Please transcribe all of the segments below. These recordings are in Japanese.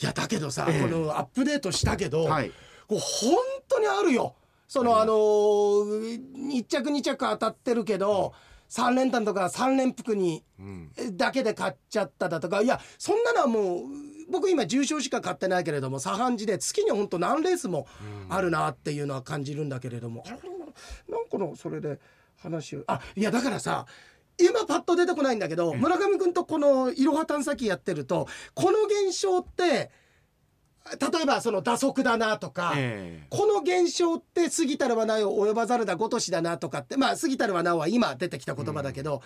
いやだけどさ、ええ。このアップデートしたけど、はい。こう本当にあるよ。そのあのー、1着2着当たってるけど、3連単とか3連服にうん。だけで買っちゃっただとかいやそんなのはもう僕今重賞しか買ってないけれども左半時で月に本当何レースもあるなっていうのは感じるんだけれども、あれなんかのそれで話をあいやだからさ今パッと出てこないんだけど、村上君とこのいろは探査機やってるとこの現象って例えばその打足だなとか、ええ。この現象って過ぎたるはなお及ばざるだごとしだなとかってまあ過ぎたるはなは今出てきた言葉だけど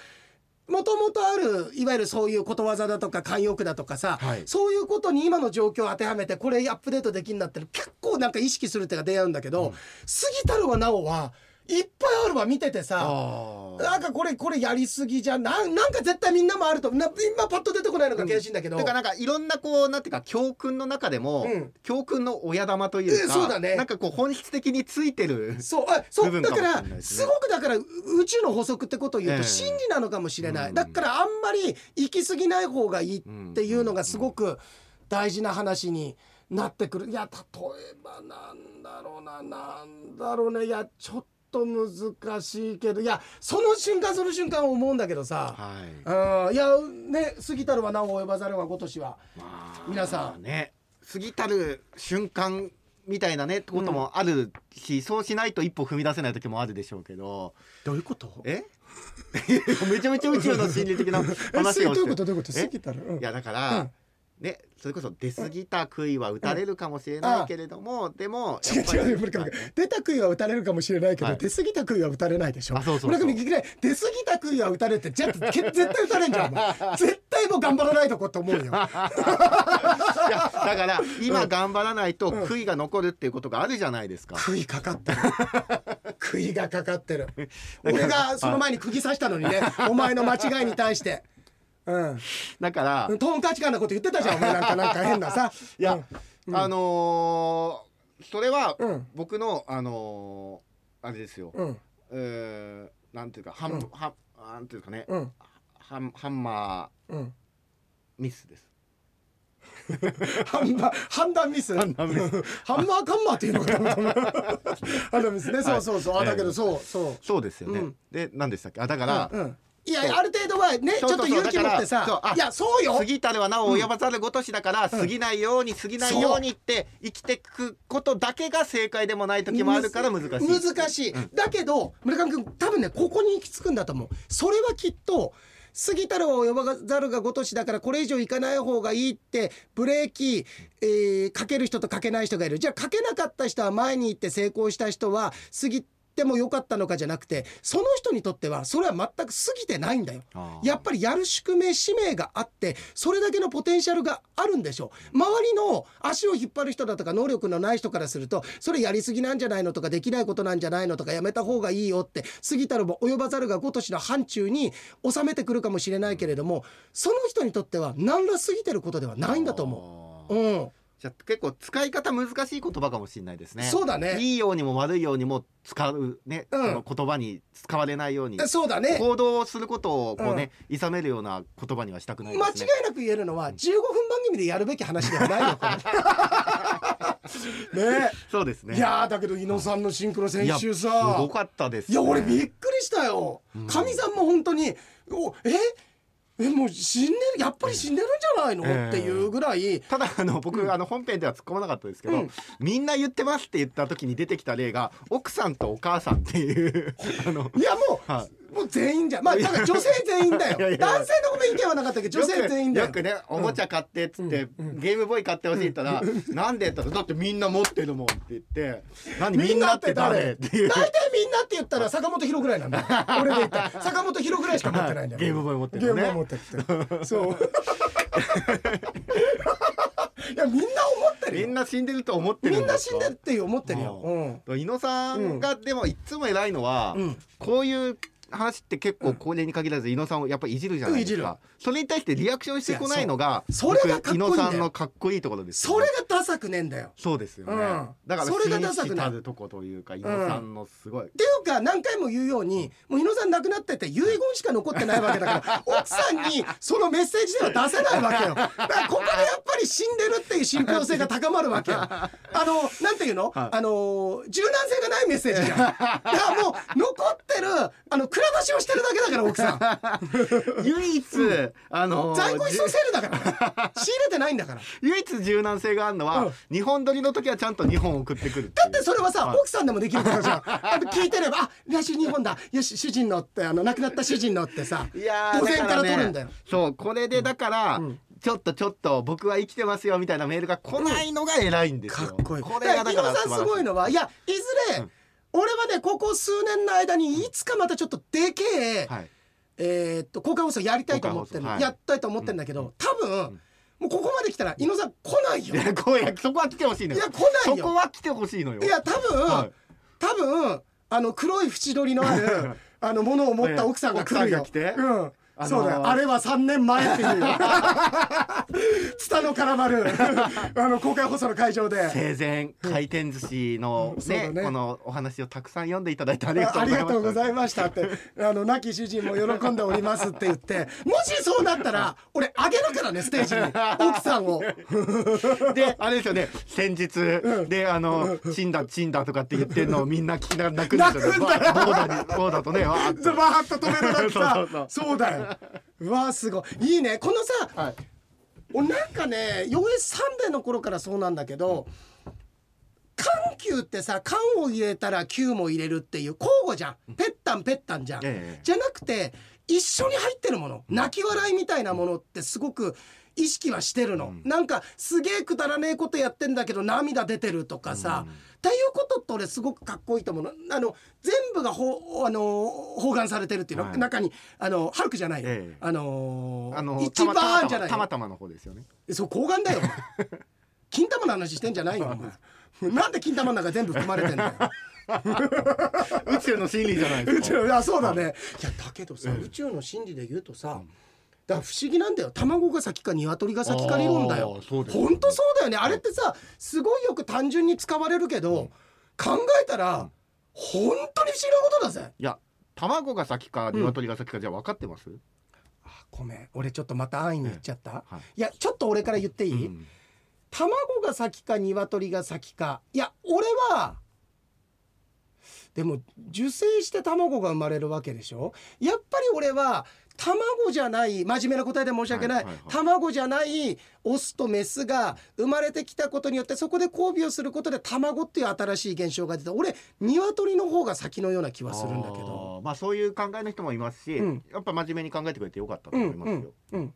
もともとあるいわゆるそういうことわざだとか慣用句だとかさ、はい。そういうことに今の状況を当てはめてこれアップデートできるんだって結構なんか意識するっていうか出会うんだけど、過ぎたるはなおはいっぱいあるわ見ててさ。なんかこれこれやりすぎじゃん。なんなんか絶対みんなもあるとな今パッと出てこないのが悔しいんだけど、だからなんかいろんなこうなんていうか教訓の中でも、うん。教訓の親玉というか、えそうだね。なんかこう本質的についてるそうあそうだからすごくだからう宇宙の法則ってことを言うええ。と真理なのかもしれない、うん。だからあんまり行き過ぎない方がいいっていうのがすごく大事な話になってくる。いや例えばなんだろうななんだろうね。いやちょっと難しいけどいやその瞬間その瞬間思うんだけどさ、はい。うんいやね過ぎたるはなお及ばざるは今年は。まあ皆さん。ね過ぎたる瞬間みたいなねこともあるし、そうしないと一歩踏み出せない時もあるでしょうけど。どういうこと？え？めちゃめちゃ宇宙の心理的なえ話をどういうことして どういうこと？え？過ぎたる、うん。いやだから、うんねそれこそ出過ぎた杭は打たれるかもしれないけれども、でも違う違う村上君。出た杭は打たれるかもしれないけど、はい出過ぎた杭は打たれないでしょ。あそうそうそう。出過ぎた杭は打たれてじゃ絶対打たれんじゃん絶対もう頑張らないとこって思うよ。いやだから今頑張らないと杭が残るっていうことがあるじゃないですか。杭かかってる。杭がかかってる。俺がその前に釘刺したのにね お前の間違いに対してうん。だから、トンカチカンなこと言ってたじゃんお前なんかなんか変なさ。いや、うん。あのーそれはうん。僕のあのーあれですよ。うん。えーなんていうかハン、うん。ハンなんていうかね、うん。ハンハンマうん。ーミスです。判断判断ミス？判断ミス。ハン マーカンマーっていうのかな判断ミスね。そうそうそう、あだけどそうそう。そうですよね。うん。で何でしたっけ？あだから、うんうんいやある程度はねちょっと勇気持ってさいやそうよ。過ぎたるはなお及ばざるごとしだから、過ぎないように過ぎないようにって生きてくことだけが正解でもない時もあるから難しい。難しい、だけど村上君多分ねここに行き着くんだと思う。それはきっと過ぎたるは及ばざるがごとしだからこれ以上行かない方がいいってブレーキ、えーかける人とかけない人がいる。じゃあかけなかった人は前に行って成功した人は過ぎてもよかったのかじゃなくてその人にとってはそれは全く過ぎてないんだよ。やっぱりやる宿命使命があってそれだけのポテンシャルがあるんでしょう周りの足を引っ張る人だとか能力のない人からするとそれやりすぎなんじゃないのとかできないことなんじゃないのとかやめた方がいいよって過ぎたるも及ばざるがごとしの範疇に収めてくるかもしれないけれどもその人にとっては何ら過ぎてることではないんだと思う。うん、じゃあ結構使い方難しい言葉かもしれないですね。そうだね。いいようにも悪いようにも使うね、うん。その言葉に使われないように。そうだね。行動することをこうね、諌めるような言葉にはしたくないですね。間違いなく言えるのは15分番組でやるべき話ではないよこれ。ね。そうですね。いやーだけど伊野さんのシンクロ先週いやすさごかったです、いや俺びっくりしたよ。うん。かみ、さんも本当におえ？えもう死んでるやっぱり死んでるんじゃないの、ええっていうぐらい。ただあの僕、あの本編では突っ込まなかったですけど、うんみんな言ってますって言った時に出てきた例が奥さんとお母さんっていう。あのいやもう、はもう全員じゃん。まあだから女性全員だよ。男性のごめん意見はなかったけど女性全員だよ。よくねおもちゃ買ってっつって、うんうん。ゲームボーイ買ってほしいったら、なんでったらだってみんな持ってるもんって言って何みみんんなってて誰誰っていう。大体みんなって言ったら坂本博ぐらいなんだよ。俺で言った。ら坂本博ぐらいしか持ってないんだよ。ゲームボーイ持ってるね。ゲームボーイ持ってるってそう。いやみんな思ってるよ。みんな死んでると思ってるみんな死んでるって思ってるよ、うん。伊野さんがでもいつも偉いのは、うん。こういう話って結構高齢に限らず伊野さんをやっぱりいじるじゃないですか、それに対してリアクションしてこないのがそれがかっこいいんだよ。僕伊野さんのかっこいいところですよね、それがダサくねえんだよ。そうですよね、うん。だからそれが紳ダサくなるとこというか伊野さんのすごい、っていうか何回も言うようにもう日野さん亡くなってて遺言しか残ってないわけだから 奥さんにそのメッセージでは出せないわけよ。だからここでやっぱり死んでるっていう信憑性が高まるわけよ。あのなんていうの、はい。あの柔軟性がないメッセージじゃん。だからもう残ってるあの蔵出しをしてるだけだから奥さん。唯一、あの在庫一掃セールだから。仕入れてないんだから。唯一柔軟性があるのは、うん。日本撮りの時はちゃんと日本送ってくるだってそれはさ、はい。奥さんでもできることじゃん。聞いてれば「あ来週日本だ。よし主人の」ってあの亡くなった主人のってさいやー当然から取るんだよ。ね、そうこれでだから、うん。ちょっとちょっと僕は生きてますよみたいなメールが来ないのが偉いんですよ、かっこいい。これがだからだから井野さんすごいのはいやいずれ、うん俺はねここ数年の間にいつかまたちょっとでけえ、はい。えーっと公開放送やりたいと思ってる、はい。やったいと思ってるんだけど、多分、もうここまで来たら井野さん来ないよ。いやこうやそこは来てほしいのよ。いや来ないそよこは来てほしいのよ。いや多分、はい。多分あの黒い縁取りのあるあのものを持った奥さんが来るよ、奥さんが来て。うんあのーそうだよ。あれは3年前っていう。ツタの絡まるあの公開放送の会場で。生前回転寿司のねね。このお話をたくさん読んでいただいてありがとうごございましたってあの亡き主人も喜んでおりますって言ってもしそうなったら俺あげるからねステージに奥さんを。す であれですよね。先日であの死んだ死んだとかって言ってるのをみんな聞きな泣くんですよね。ボーダーダとねわーっと止め そうだようわーすごい。いいね。このさはい。おなんかね洋平サンデーの頃からそうなんだけど緩急ってさ緩を入れたら急も入れるっていう交互じゃん。ペッタンペッタンじゃん、ええじゃなくて一緒に入ってるもの。泣き笑いみたいなものってすごく意識はしてるの、うん。なんかすげえくだらねえことやってんだけど涙出てるとかさ、うんっていうことって俺すごくかっこいいと思うの。あの全部がほあの包含されてるっていうの、はい。中にあのハルクじゃないよ、ええ。あのーあの一番じゃないよ。たまたまの方ですよね。そう睾丸だよ。お 前金玉の話してんじゃないよお前。なんで金玉の中全部含まれてんだよ。宇宙の真理じゃないで宇すか。宙あそうだね。い。やだけどさ、宇宙の真理で言うとさ、だから不思議なんだよ。卵が先か鶏が先か理論だよ。本当そうだよね。あれってさすごいよく単純に使われるけど、考えたら、本当に不思議なことだぜ。いや卵が先か鶏が先かじゃあ分かってます、あごめん。俺ちょっとまた安易に言っちゃった、はい。いやちょっと俺から言っていい、うん。卵が先か鶏が先か。いや俺はでも受精して卵が生まれるわけでしょ？やっぱり俺は卵じゃない真面目な答えで申し訳ない,、はいはいはい。卵じゃないオスとメスが生まれてきたことによってそこで交尾をすることで卵っていう新しい現象が出た。俺鶏の方が先のような気はするんだけど。まあそういう考えの人もいますし、うん。やっぱ真面目に考えてくれてよかったとうん思いますよ、うんうん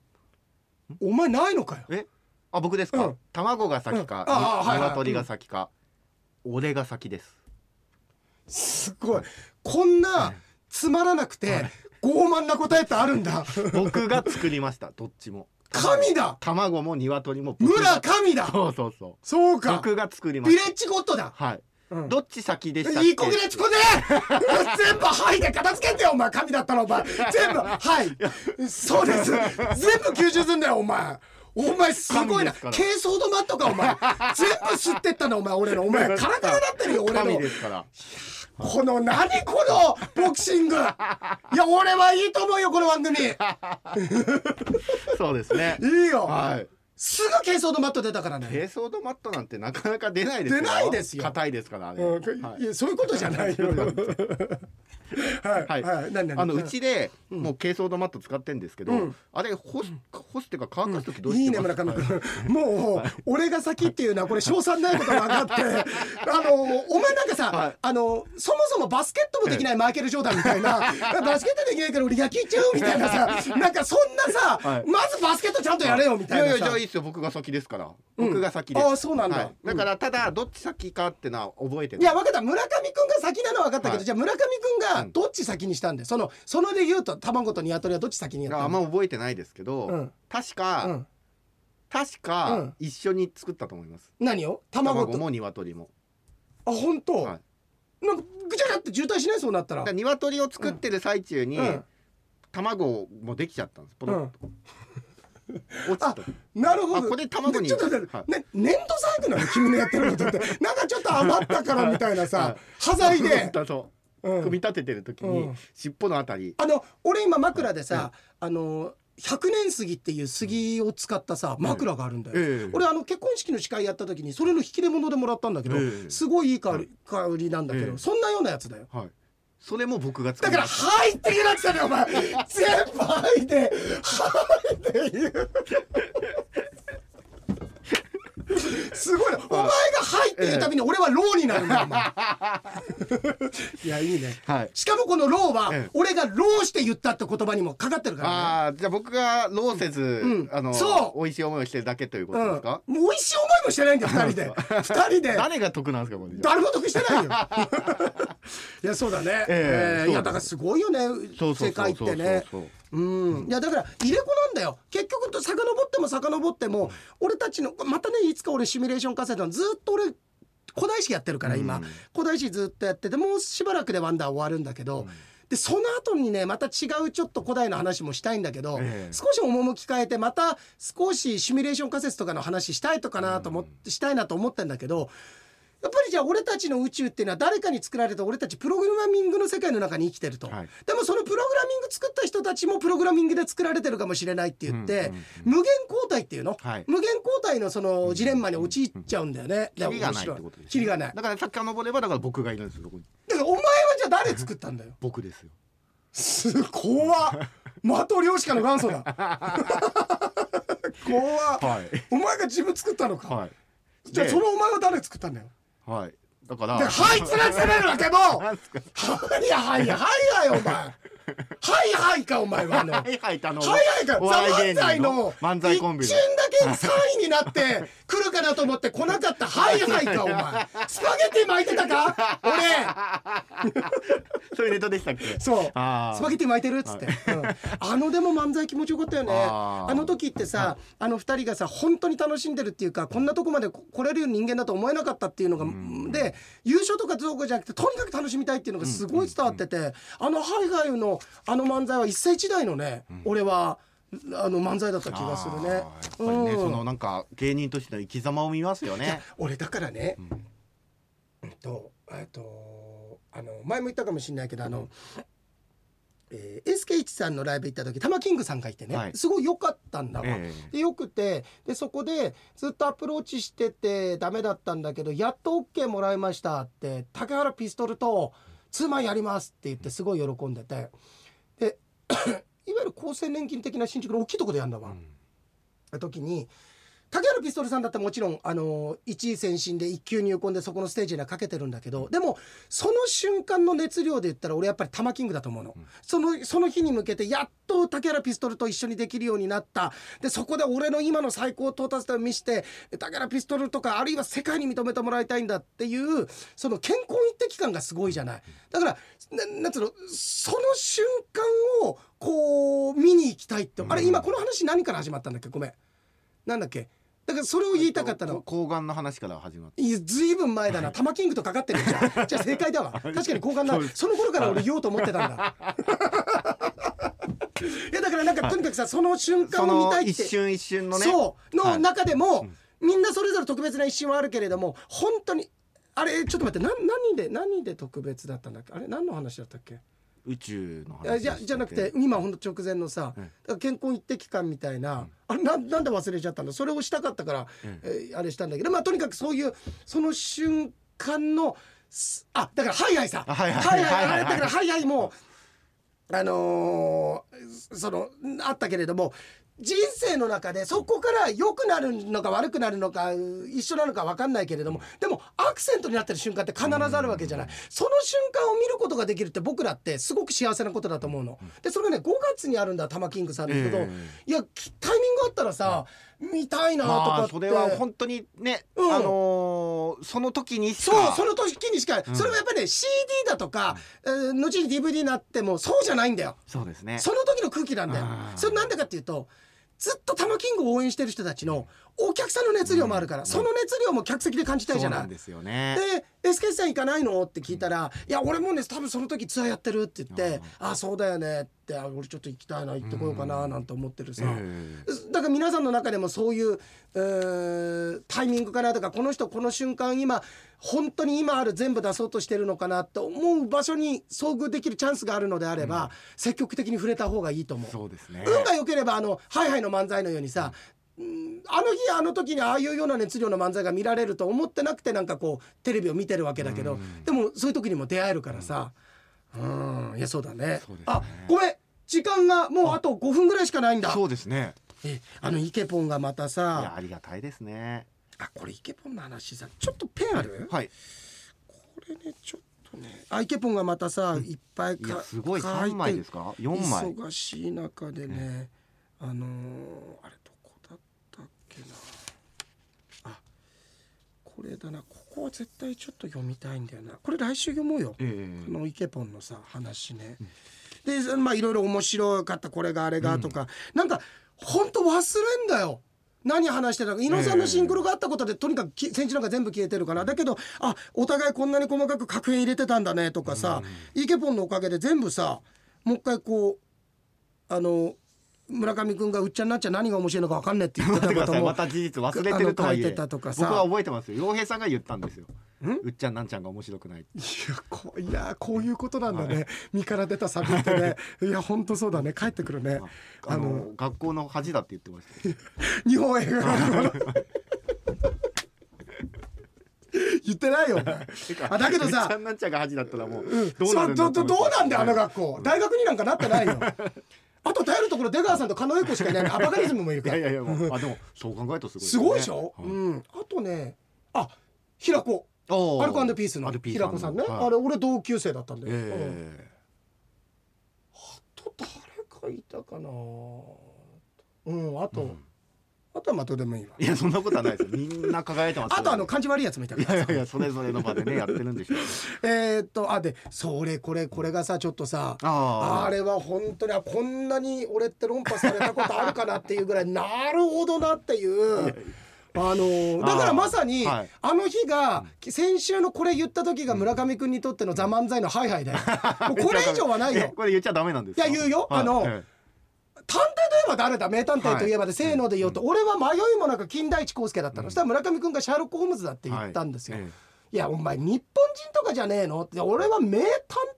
お前ないのかよ。え？あ僕ですか、うん。卵が先か、うん。鶏が先か、俺が先です。すごい。こんなつまらなくて傲慢な答えってあるんだ。僕が作りましたどっちも。神だ。卵も鶏も僕が。村神だ。そうそうそう。そうか。僕が作りました。ビレッジゴッドだ、はい。うん。どっち先でしたっけ？いいこびれちこね。全部はいで片付けてよお前神だったらお前。全部はい。そうです。全部吸収すんだよお前。お前すごいな。神ですから。軽装度マットかお前。全部吸ってったのお前俺の。お前カラカラなってるよ俺神のですからこの何このボクシング。いや俺はいいと思うよこの番組。いそうですね。いよ、はい。すぐ軽装度マット出たからね。軽装ドマットなんてなかなか出ないですよ。出ないですよ。硬いですからね、うんはい。いやそういうことじゃない。よ。はいはい。あのうちでもう軽装ドマット使ってんですけど、うん。あれ干す干すっていうか乾かす時どういいしてます？ね村上君もう俺が先っていうのはこれ賞賛ないことが分かって。あのお前なんかさ、はい。あのそもそもバスケットもできないマイケル・ジョーダンみたいなバスケットできないから俺野球行っちゃうみたいなさなんかそんなさ、はい。まずバスケットちゃんとやれよみいたいなさ。やいやじゃあいいですよ。僕が先ですから、うん。僕が先で。すああそうなんだ。はい。だからただどっち先かってのは覚えていないや分かった。村上君が先なのは分かったけど、はい。じゃあ村上君がうん。どっち先にしたんでそのそので言うと卵と鶏はどっち先にやったあんのま覚えてないですけど、うん。確か、うん、確か、うん。一緒に作ったと思います。何を？卵と？卵も鶏も。あ本当、はい。なんかぐちゃぐちゃって渋滞しない？そうなったら。ら鶏を作ってる最中に、うん。卵もできちゃったんです。ポロッと、落ちた。なるほど。あこれ卵に。でちょっと待って、はい。ね粘土細工なの？君のやってることって。なんかちょっと余ったからみたいなさ、はい。端材で、だそうう。ん組み立ててる時に、うん。尻尾のあたり。あの俺今枕でさ、あの100年杉っていう杉を使ったさ枕があるんだよ、ええ。俺あの結婚式の司会やった時にそれの引き出物でもらったんだけど、ええ。すごいいい香り,、香りなんだけど、ええ。そんなようなやつだよ。はい。それも僕が作だから「りましたはい」って言うなってたねお前。全部「はい」で「はい」って言うすごいな。お前が「はい」って言うたびに俺は「ロー」になるんだよお前。いやいいね。はい。しかもこの「ロー」はええ。俺が「ローして言ったって言葉にもかかってるからね。ああじゃあ僕がローせず、ん。あのそう。美味しい思いをしてるだけということですか、うん、もう美味しい思いもしてないんだよ二人で。二人で。誰が得なんですかこれ？誰も得してないよ。いやそうだね、ええそうえーいやだからすごいよねそうそうそう世界ってね。そうそううん。いやだから入れ子なんだよ。結局と遡っても遡っても俺たちのまたねいつか俺シミュレーションカセットのずっと俺古代史やってるから今、うん。古代史ずっとやっててもうしばらくでワンダー終わるんだけど、でその後にねまた違うちょっと古代の話もしたいんだけど、ええ。少し趣変えてまた少しシミュレーション仮説とかの話したいとかなと思って、したいなと思ってんだけどやっぱりじゃあ俺たちの宇宙っていうのは誰かに作られた俺たちプログラミングの世界の中に生きてると、はい。でもそのプログラミング作った人たちもプログラミングで作られてるかもしれないって言って、うんうんうん無限交代っていうの、はい。無限交代のそのジレンマに陥っちゃうんだよね。キリがないってことです、ね、がない。だから遡ればだから僕がいるんですよそこに。だからお前はじゃあ誰作ったんだよ？僕ですよ。す怖っマトリョーシカの元祖だ。怖っ。はい。お前が自分作ったのか、はい。じゃあでそのお前は誰作ったんだよ？はい。だから。ではいつらつれるわけも はいはいはいはいお前はいはいかお前はあの。はいはいはいはいかおザ・笑い芸人の漫才コンビ一の瞬だけ3位になって来るかなと思って来なかった。はいはいかお前。スパゲティ巻いてたか？俺。そういうネタでしたっけ？そう。あー。スパゲティ巻いてるっつって、うん。あのでも漫才気持ちよかったよね。あー。あの時ってさ、あの二人がさ本当に楽しんでるっていうかこんなとこまで来れる人間だと思えなかったっていうのが、で優勝とかどうかじゃなくてとにかく楽しみたいっていうのがすごい伝わってて、あのハイハイのあの漫才は一世一代のね、俺はあの漫才だった気がするね。やっぱりね、うんそのなんか芸人としての生き様を見ますよね。俺だからね、うんとえっとあの前も言ったかもしれないけどあの、えー、SK1 さんのライブ行った時玉キングさんがいてね、はいすごい良かったんだわ。えでよくてでそこでずっとアプローチしててダメだったんだけどやっと OK もらいましたって竹原ピストルとツーマンやりますって言ってすごい喜んでてで いわゆる厚生年金的な新宿の大きいとこでやんだわ。時に竹原ピストルさんだってもちろんあの一位先進で一級入魂でそこのステージにはかけてるんだけどでもその瞬間の熱量で言ったら俺やっぱり玉キングだと思うの、そのその日に向けてやっと竹原ピストルと一緒にできるようになった。でそこで俺の今の最高到達点を見して竹原ピストルとかあるいは世界に認めてもらいたいんだっていうその健康一滴感がすごいじゃない。だからななんつうのその瞬間をこう見に行きたいって、あれ今この話何から始まったんだっけ？ごめんなんだっけ？だからそれを言いたかったの。抗がんの話から始まって。いやずいぶん前だな。玉キングとかかってるじゃん。じゃあ正解だわ。確かに交換なその頃から俺言おうと思ってたんだ。い。やだからなんかとにかくさその瞬そ間を見たいって。の一瞬一瞬のね。そう。のはい。中でも、みんなそれぞれ特別な一瞬はあるけれども本当にあれちょっと待ってな何で何で特別だったんだっけ？あれ何の話だったっけ？宇宙のあ話じゃじゃなくて今ほんと直前のさ、健康一滴感みたいな、あれなんなんで忘れちゃったんだそれをしたかったから、うんえーあれしたんだけどまあとにかくそういうその瞬間のすあだからはいはいハイハイはい。はいあれだからハイハイもあのーそのあったけれども人生の中でそこから良くなるのか悪くなるのか一緒なのか分かんないけれどもでもアクセントになってる瞬間って必ずあるわけじゃない。その瞬間を見ることができるって僕らってすごく幸せなことだと思うの。でそれがね5月にあるんだ玉キングさんだけど、えいやきタイミングあったらさ、見たいなとまかって。あそれは本当にね、うん。あのーその時にしそかうその時にしか、それはやっぱりね CD だとか、えー後に DVD になってもそうじゃないんだよ。そうですね。その時の空気なんだよ。それなんでかっていうとずっと玉キングを応援してる人たちのお客さんの熱量もあるから、その熱量も客席で感じたいじゃない。なんですよね。で「SK さん行かないの?」って聞いたら「いや俺もね多分その時ツアーやってる」って言って「ああそうだよね」ってあ「俺ちょっと行きたいな行ってこようかな」なんて思ってるさ、えだから皆さんの中でもそういう、えータイイミングかなとかこの人この瞬間今本当に今ある全部出そうとしてるのかなと思う場所に遭遇できるチャンスがあるのであれば、うん。積極的に触れた方がいいと思う。そうですね。運が良ければあのハイハイの漫才のようにさ、うんあの日あの時にああいうような熱量の漫才が見られると思ってなくてなんかこうテレビを見てるわけだけど、うん。でもそういう時にも出会えるからさ。うん。いやそうだね。そうですね。あごめん。時間がもうあと5分ぐらいしかないんだ。そうですね。えあのイケポンがまたいやさありがたいですね。あこれイケポンの話さちょっとペンある、はい。これねちょっとね。あイケポンがまたさ、いっぱいいやかすごい。書て三枚ですか？四枚。忙しい中でね、あのーあれどこだったっけなあこれだな。ここは絶対ちょっと読みたいんだよな。これ来週読もうよ、えこのイケポンのさ話ね、でまあいろいろ面白かった。これがあれがとか、なんかほんと忘れんだよ。何話してたか。伊野さんのシンクロがあったことで、とにかくき先週なんか全部消えてるから。だけどあお互いこんなに細かく確変入れてたんだねとかさ、イケポンのおかげで全部さもう一回こうあの村上君がうっちゃんなっちゃん何が面白いのか分かんねえって言ってたこともまた事実忘れてるとはかさ僕は覚えてますよ。洋平さんが言ったんですよ。んうっちゃんなんちゃんが面白くないいやこいやこういうことなんだね、身から出たサビってね。いや本当そうだね。帰ってくるね。あの学校の恥だって言ってました。よ日本映画の。言ってないよあだけどうっちゃさんなんちゃんが恥だったらもううん。どうなるんだどうなんだよあのはい。学校大学になんかなってないよあと頼るところ出川さんと狩野英孝しかいないアバカリズムもいるから。いやいやいやあでもそう考えるとすごいすごいでしょ、はいうん。あとねあ平子。アルコピースの平子さんね、はい。あれ俺同級生だったんだよ、うん。えあと誰かいたかな。うんあと、うんあとはまあどうでもいいわ。えいやそんなことはないですよ。みんな輝いてますよ。あとあの感じ悪いやつもいたいやいやいやそれぞれの場でねやってるんでしょう。えーっとあでそれこれこれがさちょっとさああれは本当にあこんなに俺って論破されたことあるかなっていうぐらいなるほどなっていう。あのーだからまさにあ,、の日が先週のこれ言った時が村上君にとっての「ザ漫才のハイハイだよ。これ以上はない えよ。これ言っちゃダメなんですかいや言うよ。はい。あのえ探偵といえば誰だ？名探偵といえばで、せーので言うと、俺は迷いもなく金田一耕助だったの、そしたら村上君がシャーロック・ホームズだってえ言ったんですよ。はい。やお前日本人とかじゃねえの？って俺は名探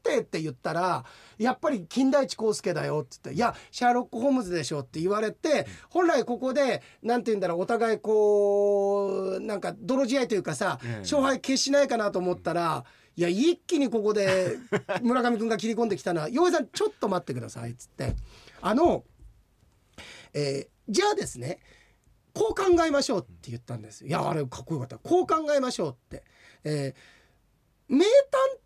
偵って言ったらやっぱり金田一耕助だよっつって「いやシャーロック・ホームズでしょ」って言われて本来ここでなんて言うんだろうお互いこうなんか泥仕合というかさええ。勝敗決しないかなと思ったら。いや一気にここで村上君が切り込んできたのは「洋平さんちょっと待ってください」っつって。あの、えーじゃあですねこう考えましょうって言ったんですよ。いやあれかっこよかった。こう考えましょうって、えー名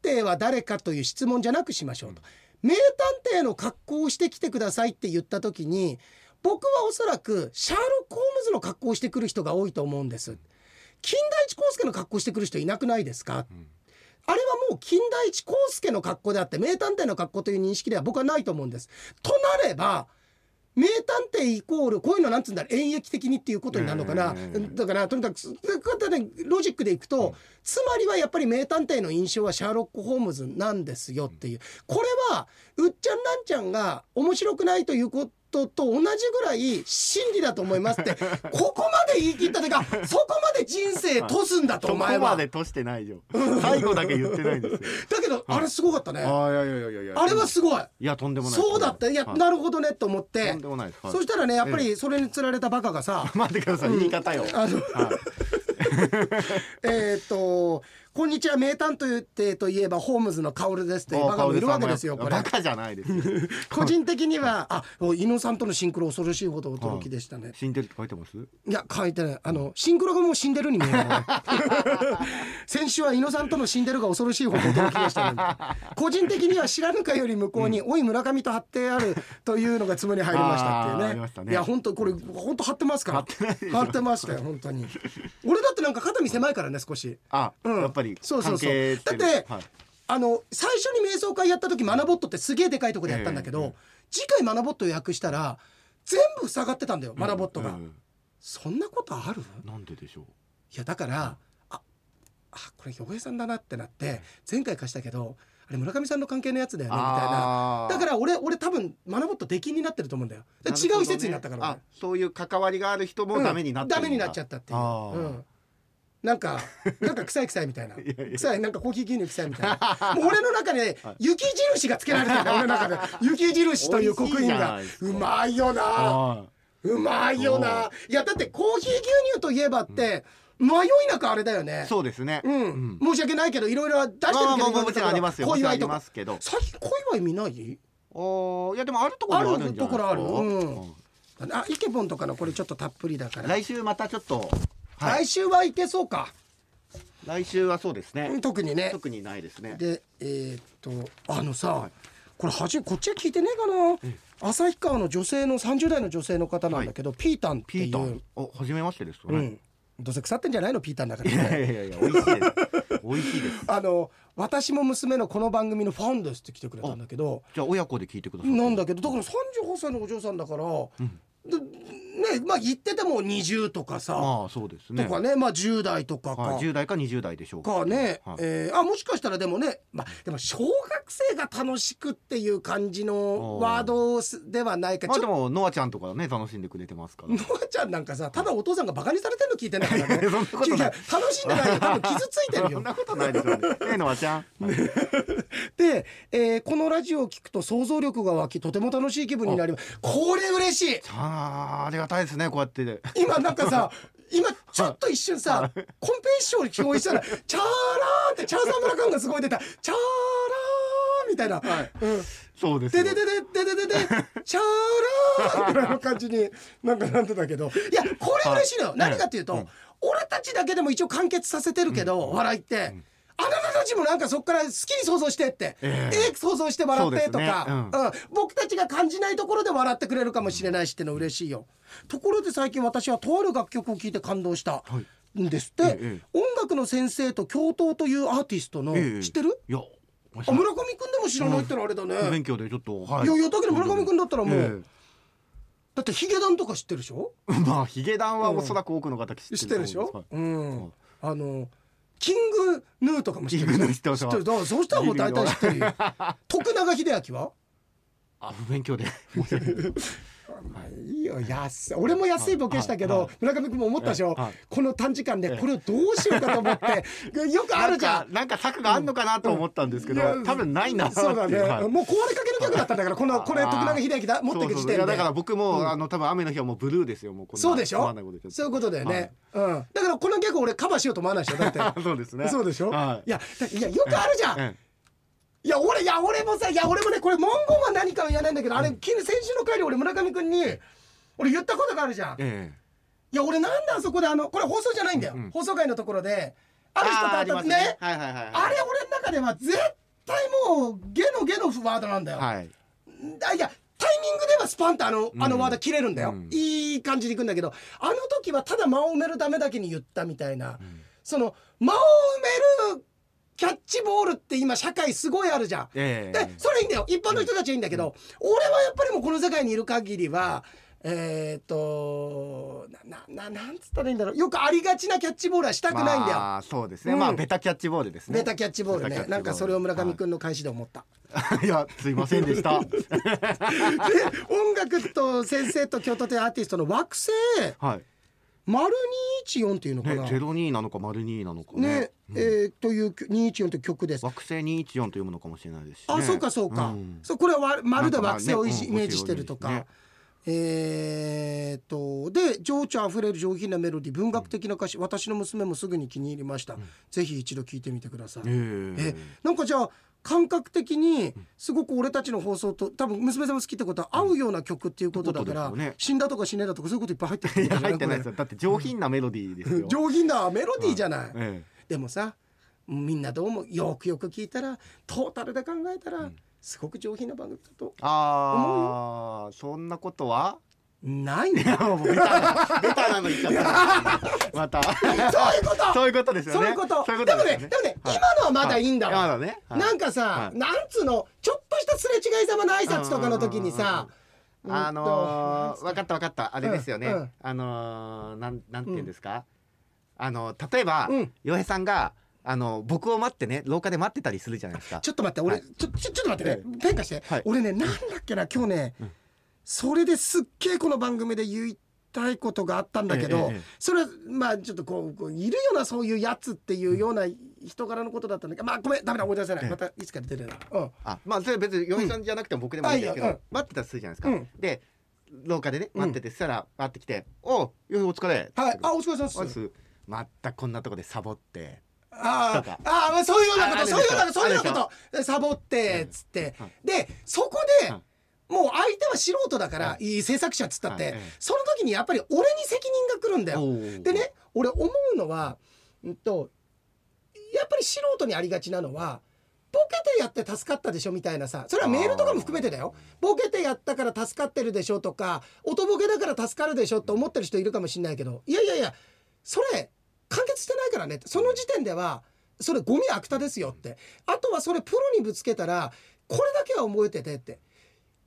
探偵は誰かという質問じゃなくしましょうと、名探偵の格好をしてきてくださいって言った時に僕はおそらくシャーロック・ホームズの格好をしてくる人が多いと思うんです。金田一耕助の格好をしてくる人いなくないですか、ん。あれはもう金田一耕助の格好であって名探偵の格好という認識では僕はないと思うんです。となれば名探偵イコールこういうのなんつうんだろう演劇的にっていうことになるのかな、ええだからとにかくそういうでロジックでいくと、つまりはやっぱり名探偵の印象はシャーロック・ホームズなんですよっていう。これはうっちゃんなんちゃんが面白くないということと同じぐらい真理だと思いますって ここまで言い切ったというかそこまで人生とすんだとそこお前は。までとしてないよ。最後だけ言ってないんですよ。だけどあれすごかったね。ああいやいやいやいやあれはすごい。いやとんでもない。そうだった。いやはい。なるほどねと思って。とんでもないです。はい。そしたらねやっぱりそれにつられたバカがさ 待ってください。言い方よ。あのはい。えーっと「こんにちは名探偵といえばホームズの薫です」というバカもいるわけですよこれ。バ。カじゃないですよ。個人的にはあ伊野さんとのシンクロ恐ろしいほど驚きでしたね。死んでるって書いてます？いや書いてない。あのシンクロがもう死んでるに見えるの 先週は伊野さんとの死んでるが恐ろしいほど驚きでしたね個人的には知らぬかより向こうに「おい村上」と貼ってあるというのがつもに入りましたっていうね。ね。いや本当これ本当貼ってますから。貼ってましたよ本当に。俺だってなんか肩身狭いからね少し。あうん。やっぱりそうそうそう。関係してるだってはい。あの最初に瞑想会やった時マナボットってすげえでかいとこでやったんだけど、ええ次回マナボット予約したら全部塞がってたんだよマナボットが、うん。そんなことある？なんででしょう？いやだからああこれ洋平さんだなってなって前回貸したけどあれ村上さんの関係のやつだよねみたいな。だから俺俺多分マナボット出禁になってると思うんだよ。ね。違う施設になったから。あそういう関わりがある人もダメになってるん。だダメになっちゃったっていう、なんかなんか臭い臭いみたいな。臭いなんかコーヒー牛乳臭いみたいな。もう俺の中で雪印がつけられてるんだ俺の中で。雪印という刻印が。うまいよな。はうまいよな。い。やだってコーヒー牛乳といえばって迷いなくあれだよね。いそうですね。うん、申し訳ないけどいろいろ出してるけど、まあまあまあもちろんありますよ小祝いとかけど最近小祝い見ないおーいやでもあるところはあるんじゃないですかあるところあるうんうんあイケボンとかのこれちょっとたっぷりだから、来週またちょっとはい。来週はいけそうか、来週はそうですね。特にね。特にないですね。でえーっとあのさ、はい。これはじめこっちは聞いてねえかな。旭川の女性の30代の女性の方なんだけど、ピータンっていう。ピータン。お初めましてですかね。うん。どうせ腐ってんじゃないのピータンだから。いやねいやいや美味しいです。美味しいです。あの私も娘のこの番組のファンですって来てくれたんだけど。じゃあ親子で聞いてくださいなんだけどだから38歳のお嬢さんだから、でねまあ言ってても20とかさ、まあそうですね。とかねまあ10代とかか、はい、10代か20代でしょうか。ね、はい。えーあもしかしたらでもね、まあ、でも小学生が楽しくっていう感じのワードではないか。まあでちょっもノアちゃんとかね楽しんでくれてますから。とノアちゃんなんかさただお父さんがバカにされてるの聞いてないからね。そんなことない。楽しんでないよ多分傷ついてるそんよなことないですよね。ねえノアちゃん。で、えーこのラジオを聞くと想像力が湧きとても楽しい気分になります。これ嬉しい。あーありががたいですねこうやって。今なんかさ 今ちょっと一瞬さ、はい、コンペッシに聞こえしたら「チャーラー」ってチャーサムラ感がすごい出た「チャーラー」みたいな、はい。うん、そうですででででででで チャーラー」ぐらいの感じになんかなってたけど。いやこれ嬉しいのよ、はい、何かっていうと、う、俺たちだけでも一応完結させてるけど、うん、笑いって。あなたたちもなんかそこから好きに想像してって、ええ。ええ想像して笑ってとそうですね。か、うん。僕たちが感じないところで笑ってくれるかもしれないしっての嬉しいよ。ところで最近私はとある楽曲を聴いて感動したんですって、えええ音楽の先生と教頭というアーティストの、ええ。知ってる？いやあ村上くんでも知らないってのはあれだね。不勉強でちょっとはい。やいやだけど村上君だったらもう、えだってヒゲダンとか知ってるでしょえ。まあヒゲダンはおそらく多くの方知ってる知ってるでしょ、と思ういますんあのキングヌーとかも知ってるキングヌー知ってます。知ってる。だからそうしたらもう大体知ってるよ。徳永英明は？あ不勉強でい。まあいいよ。安い。俺も安いボケしたけど、村上君も思ったでしょ、はい。この短時間でええ。これをどうしようかと思って よくあるじゃん。なんか策があるのかなと思ったんですけど、多分ないなそうだね、はい。もう壊れかけの曲だったんだからこのこれ徳永英明だ。持っていく時点で。だから僕も、うん。あの多分雨の日はもうブルーですよ。もうそうでしょ？そういうことだよね、うん。だからこのギャグ俺カバーしようと思わないでしょ？だって。そうですね。そうでしょ、はい。いやだいやよくあるじゃん、えいや俺いや俺もさいや俺もねこれ文言は何かは言わないんだけど、あれ先週の回で俺村上君に俺言ったことがあるじゃん、ええ。いや俺なんであそこであのこれ放送じゃないんだよ、うん放送回のところである人と会ったねりますね。はいはいはいはい。あれ俺の中では絶対もうゲのゲのワードなんだよ、はい。あいやタイミングではスパンとあの,、あのうんワード切れるんだよ、うん。いい感じでいくんだけどあの時はただ間を埋めるためだけに言ったみたいな、その間を埋めるキャッチボールって今社会すごいあるじゃん。ええ。でそれいいんだよ。一般の人たちはいいんだけど、俺はやっぱりもうこの世界にいる限りはえっ、とななななんつったらいいんだろう。よくありがちなキャッチボールはしたくないんだよ。まあそうですね、うん。まあベタキャッチボールですね。ベタキャッチボールね。なんかそれを村上は君の返しで思った。い。いやすいませんでした。で音楽と先生と京都というアーティストの惑星。はい丸214っていうのかねな。ゼロ二なのか丸二なのかね。ねうん。えーという214という曲です。惑星二一四と読むのかもしれないですし、ね、あ、そうかそうか。ん。そうこれはわ丸で惑星をイねうんイメージしてるとか。ねえーっとで情緒あふれる上品なメロディ文学的な歌詞、私の娘もすぐに気に入りました、ぜひ一度聞いてみてください、ええなんかじゃあ感覚的にすごく俺たちの放送と多分娘さんも好きってことは合うような曲っていうことだから、ってことですよね。死んだとか死ねだとかそういうこといっぱい入ってるいや入ってないですよ。よだって上品なメロディーですよ。上品なメロディーじゃない、えでもさみんなどうもよくよく聞いたらトータルで考えたら、すごく上品な番組だとえああそんなことは？ないんだよもうベタなベタなの言っちゃったまた。そういうこと。そういうことですよね。そういうこと。でもねでもね、はい。今のはまだい。いんだわ、なんかさ、はい。なんつうのちょっとしたすれ違いざまの挨拶とかの時にさあのー、分かった分かった。あれですよね、あのー、なんなんて言うんですか、あの例えばうん。洋、平さんがあの僕を待ってね廊下で待ってたりするじゃないですか。ちょっと待って俺、はい。ちょちょちょっと待ってね、ペン貸して、はい。俺ねなんだっけな今日ね、それですっげえこの番組で言ったいことがあったんだけど、ええええ。それはまあちょっとこういるよなそういうやつっていうような人柄のことだったんだけどまあごめんダメだ思い出せない、ええ。またいつか出てるな、うん、あまあそれ別に嫁さんじゃなくても僕でもいいんですけど、うん待ってたらするじゃないですか、うん。で廊下でねうん。待ってて、そしたら会ってきて「おうよいお疲れ」はい。あお疲れ様おです。またこんなとこでサボって。ああそういうようなことそういうようなそういうようなことサボってっつって。うん。でそこでうんもう相手は素人だからはい。いい制作者っつったってはいええその時にやっぱり俺に責任が来るんだよ。でね俺思うのは、うんと、やっぱり素人にありがちなのはボケてやって助かったでしょみたいなさそれはメールとかも含めてだよ。ボケてやったから助かってるでしょとか音ボケだから助かるでしょって思ってる人いるかもしれないけどいやいやいやそれ完結してないからねその時点ではそれゴミ悪たですよって。あとはそれプロにぶつけたらこれだけは覚えててって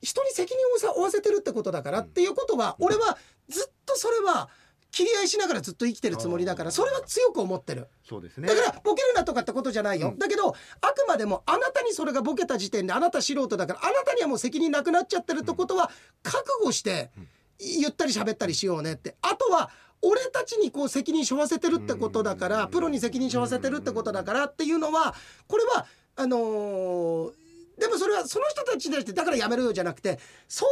人に責任をさ負わせてるってことだからっていうことは俺はずっとそれは切り合いしながらずっと生きてるつもりだからそれは強く思ってる。そうですね。だからボケるなとかってことじゃないよ、うん。だけどあくまでもあなたにそれがボケた時点であなた素人だからあなたにはもう責任なくなっちゃってるってことは覚悟してゆったり喋ったりしようねって。あとは俺たちにこう責任背負わせてるってことだからプロに責任背負わせてるってことだからっていうのはこれはあのーでもそれはその人たちに対してだからやめろよじゃなくてそう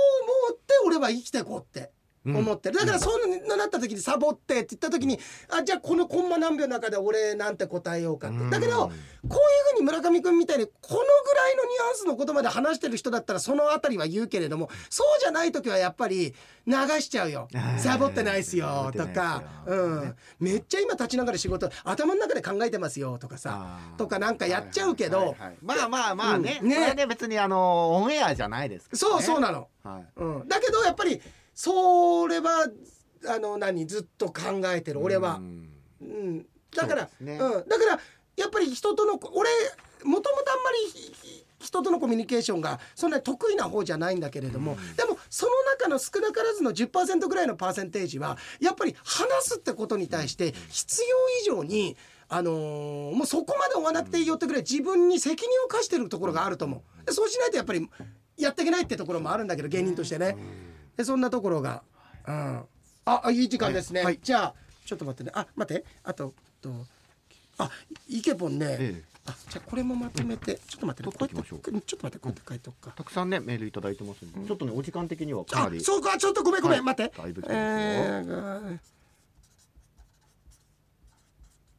思って俺は生きてこうって。思ってる、だからそうなった時にサボってって言った時にあじゃあこのコンマ何秒の中で俺なんて答えようかって。だけどこういうふうに村上君みたいにこのぐらいのニュアンスの言葉で話してる人だったらそのあたりは言うけれどもそうじゃない時はやっぱり流しちゃうよ。はい。サボってないっすよとか。うん。めっちゃ今立ちながら仕事頭の中で考えてますよとかさ。とかなんかやっちゃうけど。まあまあまあね,、うん。ね。別にあのオンエアじゃないですからそうねそうなの。はい。うん、だけどやっぱりそれはあの何ずっと考えてる俺は。う。ん。うん、だからそうね。うん、だからやっぱり人との俺もともとあんまりひ人とのコミュニケーションがそんなに得意な方じゃないんだけれども、でもその中の少なからずの10%ぐらいのパーセンテージはやっぱり話すってことに対して必要以上に。あのーもうそこまで追わなくていいよってぐらい自分に責任を課してるところがあると思う。でそうしないとやっぱりやっていけないってところもあるんだけど芸人としてねでそんなところが、うん、ああいい時間ですね、はい。じゃあちょっと待ってね。あ待って。あととあイケポンね、ええ。あじゃあこれもまとめて。ちょっと待ってね。こうや取っときましょう。ってちょっと待ってこうやって書いとくか、たくさんねメールいただいてますんで、ちょっとねお時間的にはかなり。あそうか。ちょっとごめんごめん、はい。待って。だいぶ来てますよ。えー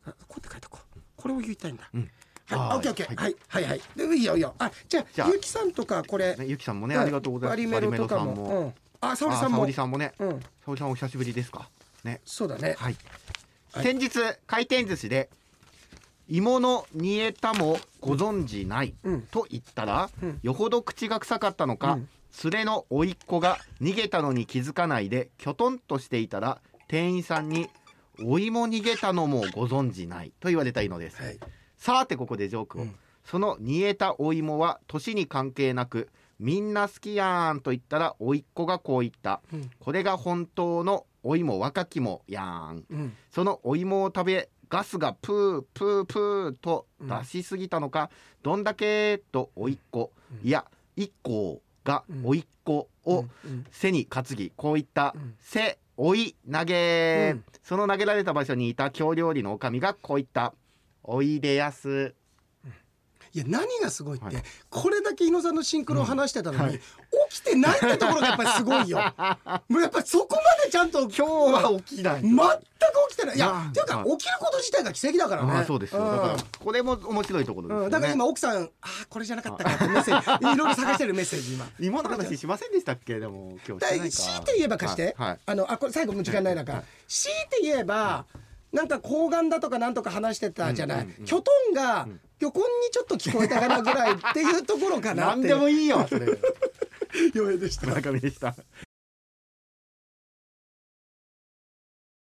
あこうやって書いとこう。これを言いたいんだ、うん。はい、はい。オッケーオッケー、はい。はい、はいはい。でいいよいいよ。あじゃあじゃあ。ゆきさんとかこれ、ねゆきさんもねありがとうございます。バリメロとかもあ沙織さんも。織さんもね。うん。沙織さんお久しぶりですか。ね。そうだね。はい、はい。先日回転寿司で芋の煮えたもご存知ない、うん。と言ったら、うん。よほど口が臭かったのか、うん。連れの甥っ子が逃げたのに気づかないできょとんとしていたら店員さんに「お芋逃げたのもご存知ない」と言われたいのです、はい。さてここでジョークを、うん。その煮えたお芋は年に関係なくみんな好きやんと言ったら甥っ子がこう言った。うん。これが本当のお芋若きもやん。うん。そのお芋を食べガスがプープープーと出しすぎたのか、どんだけとおいっ子、うん。いや一個がうんおいっ子をうん。背に担ぎこういったうん「背追い投げ、うん。その投げられた場所にいた京料理の女将がこう言った「おいでやすいや何がすごいって、はい。これだけ伊野さんのシンクロを話してたのに、うんはい。起きてないってところがやっぱりすごいよ。もうやっぱりそこまでちゃんと」今日は起きない。全く起きてない。いやっていうかはい起きること自体が奇跡だからね。ああそうですよ。だからこれも面白いところですよね、うん、だから今奥さんあーこれじゃなかったかってメッセージ。いろいろ探してるメッセージ今。芋の話しませんでしたっけ？でも今日強いて言えば貸して、はい。はい。あのあこれ最後もう時間ない中、はい。強いて言えば、なんか睾丸だとかなんとか話してたじゃない、うんうんうんキョトンが漁港にちょっと聞こえたかなぐらいっていうところかなって。何でもいいよそれ。余裕でした。村上でした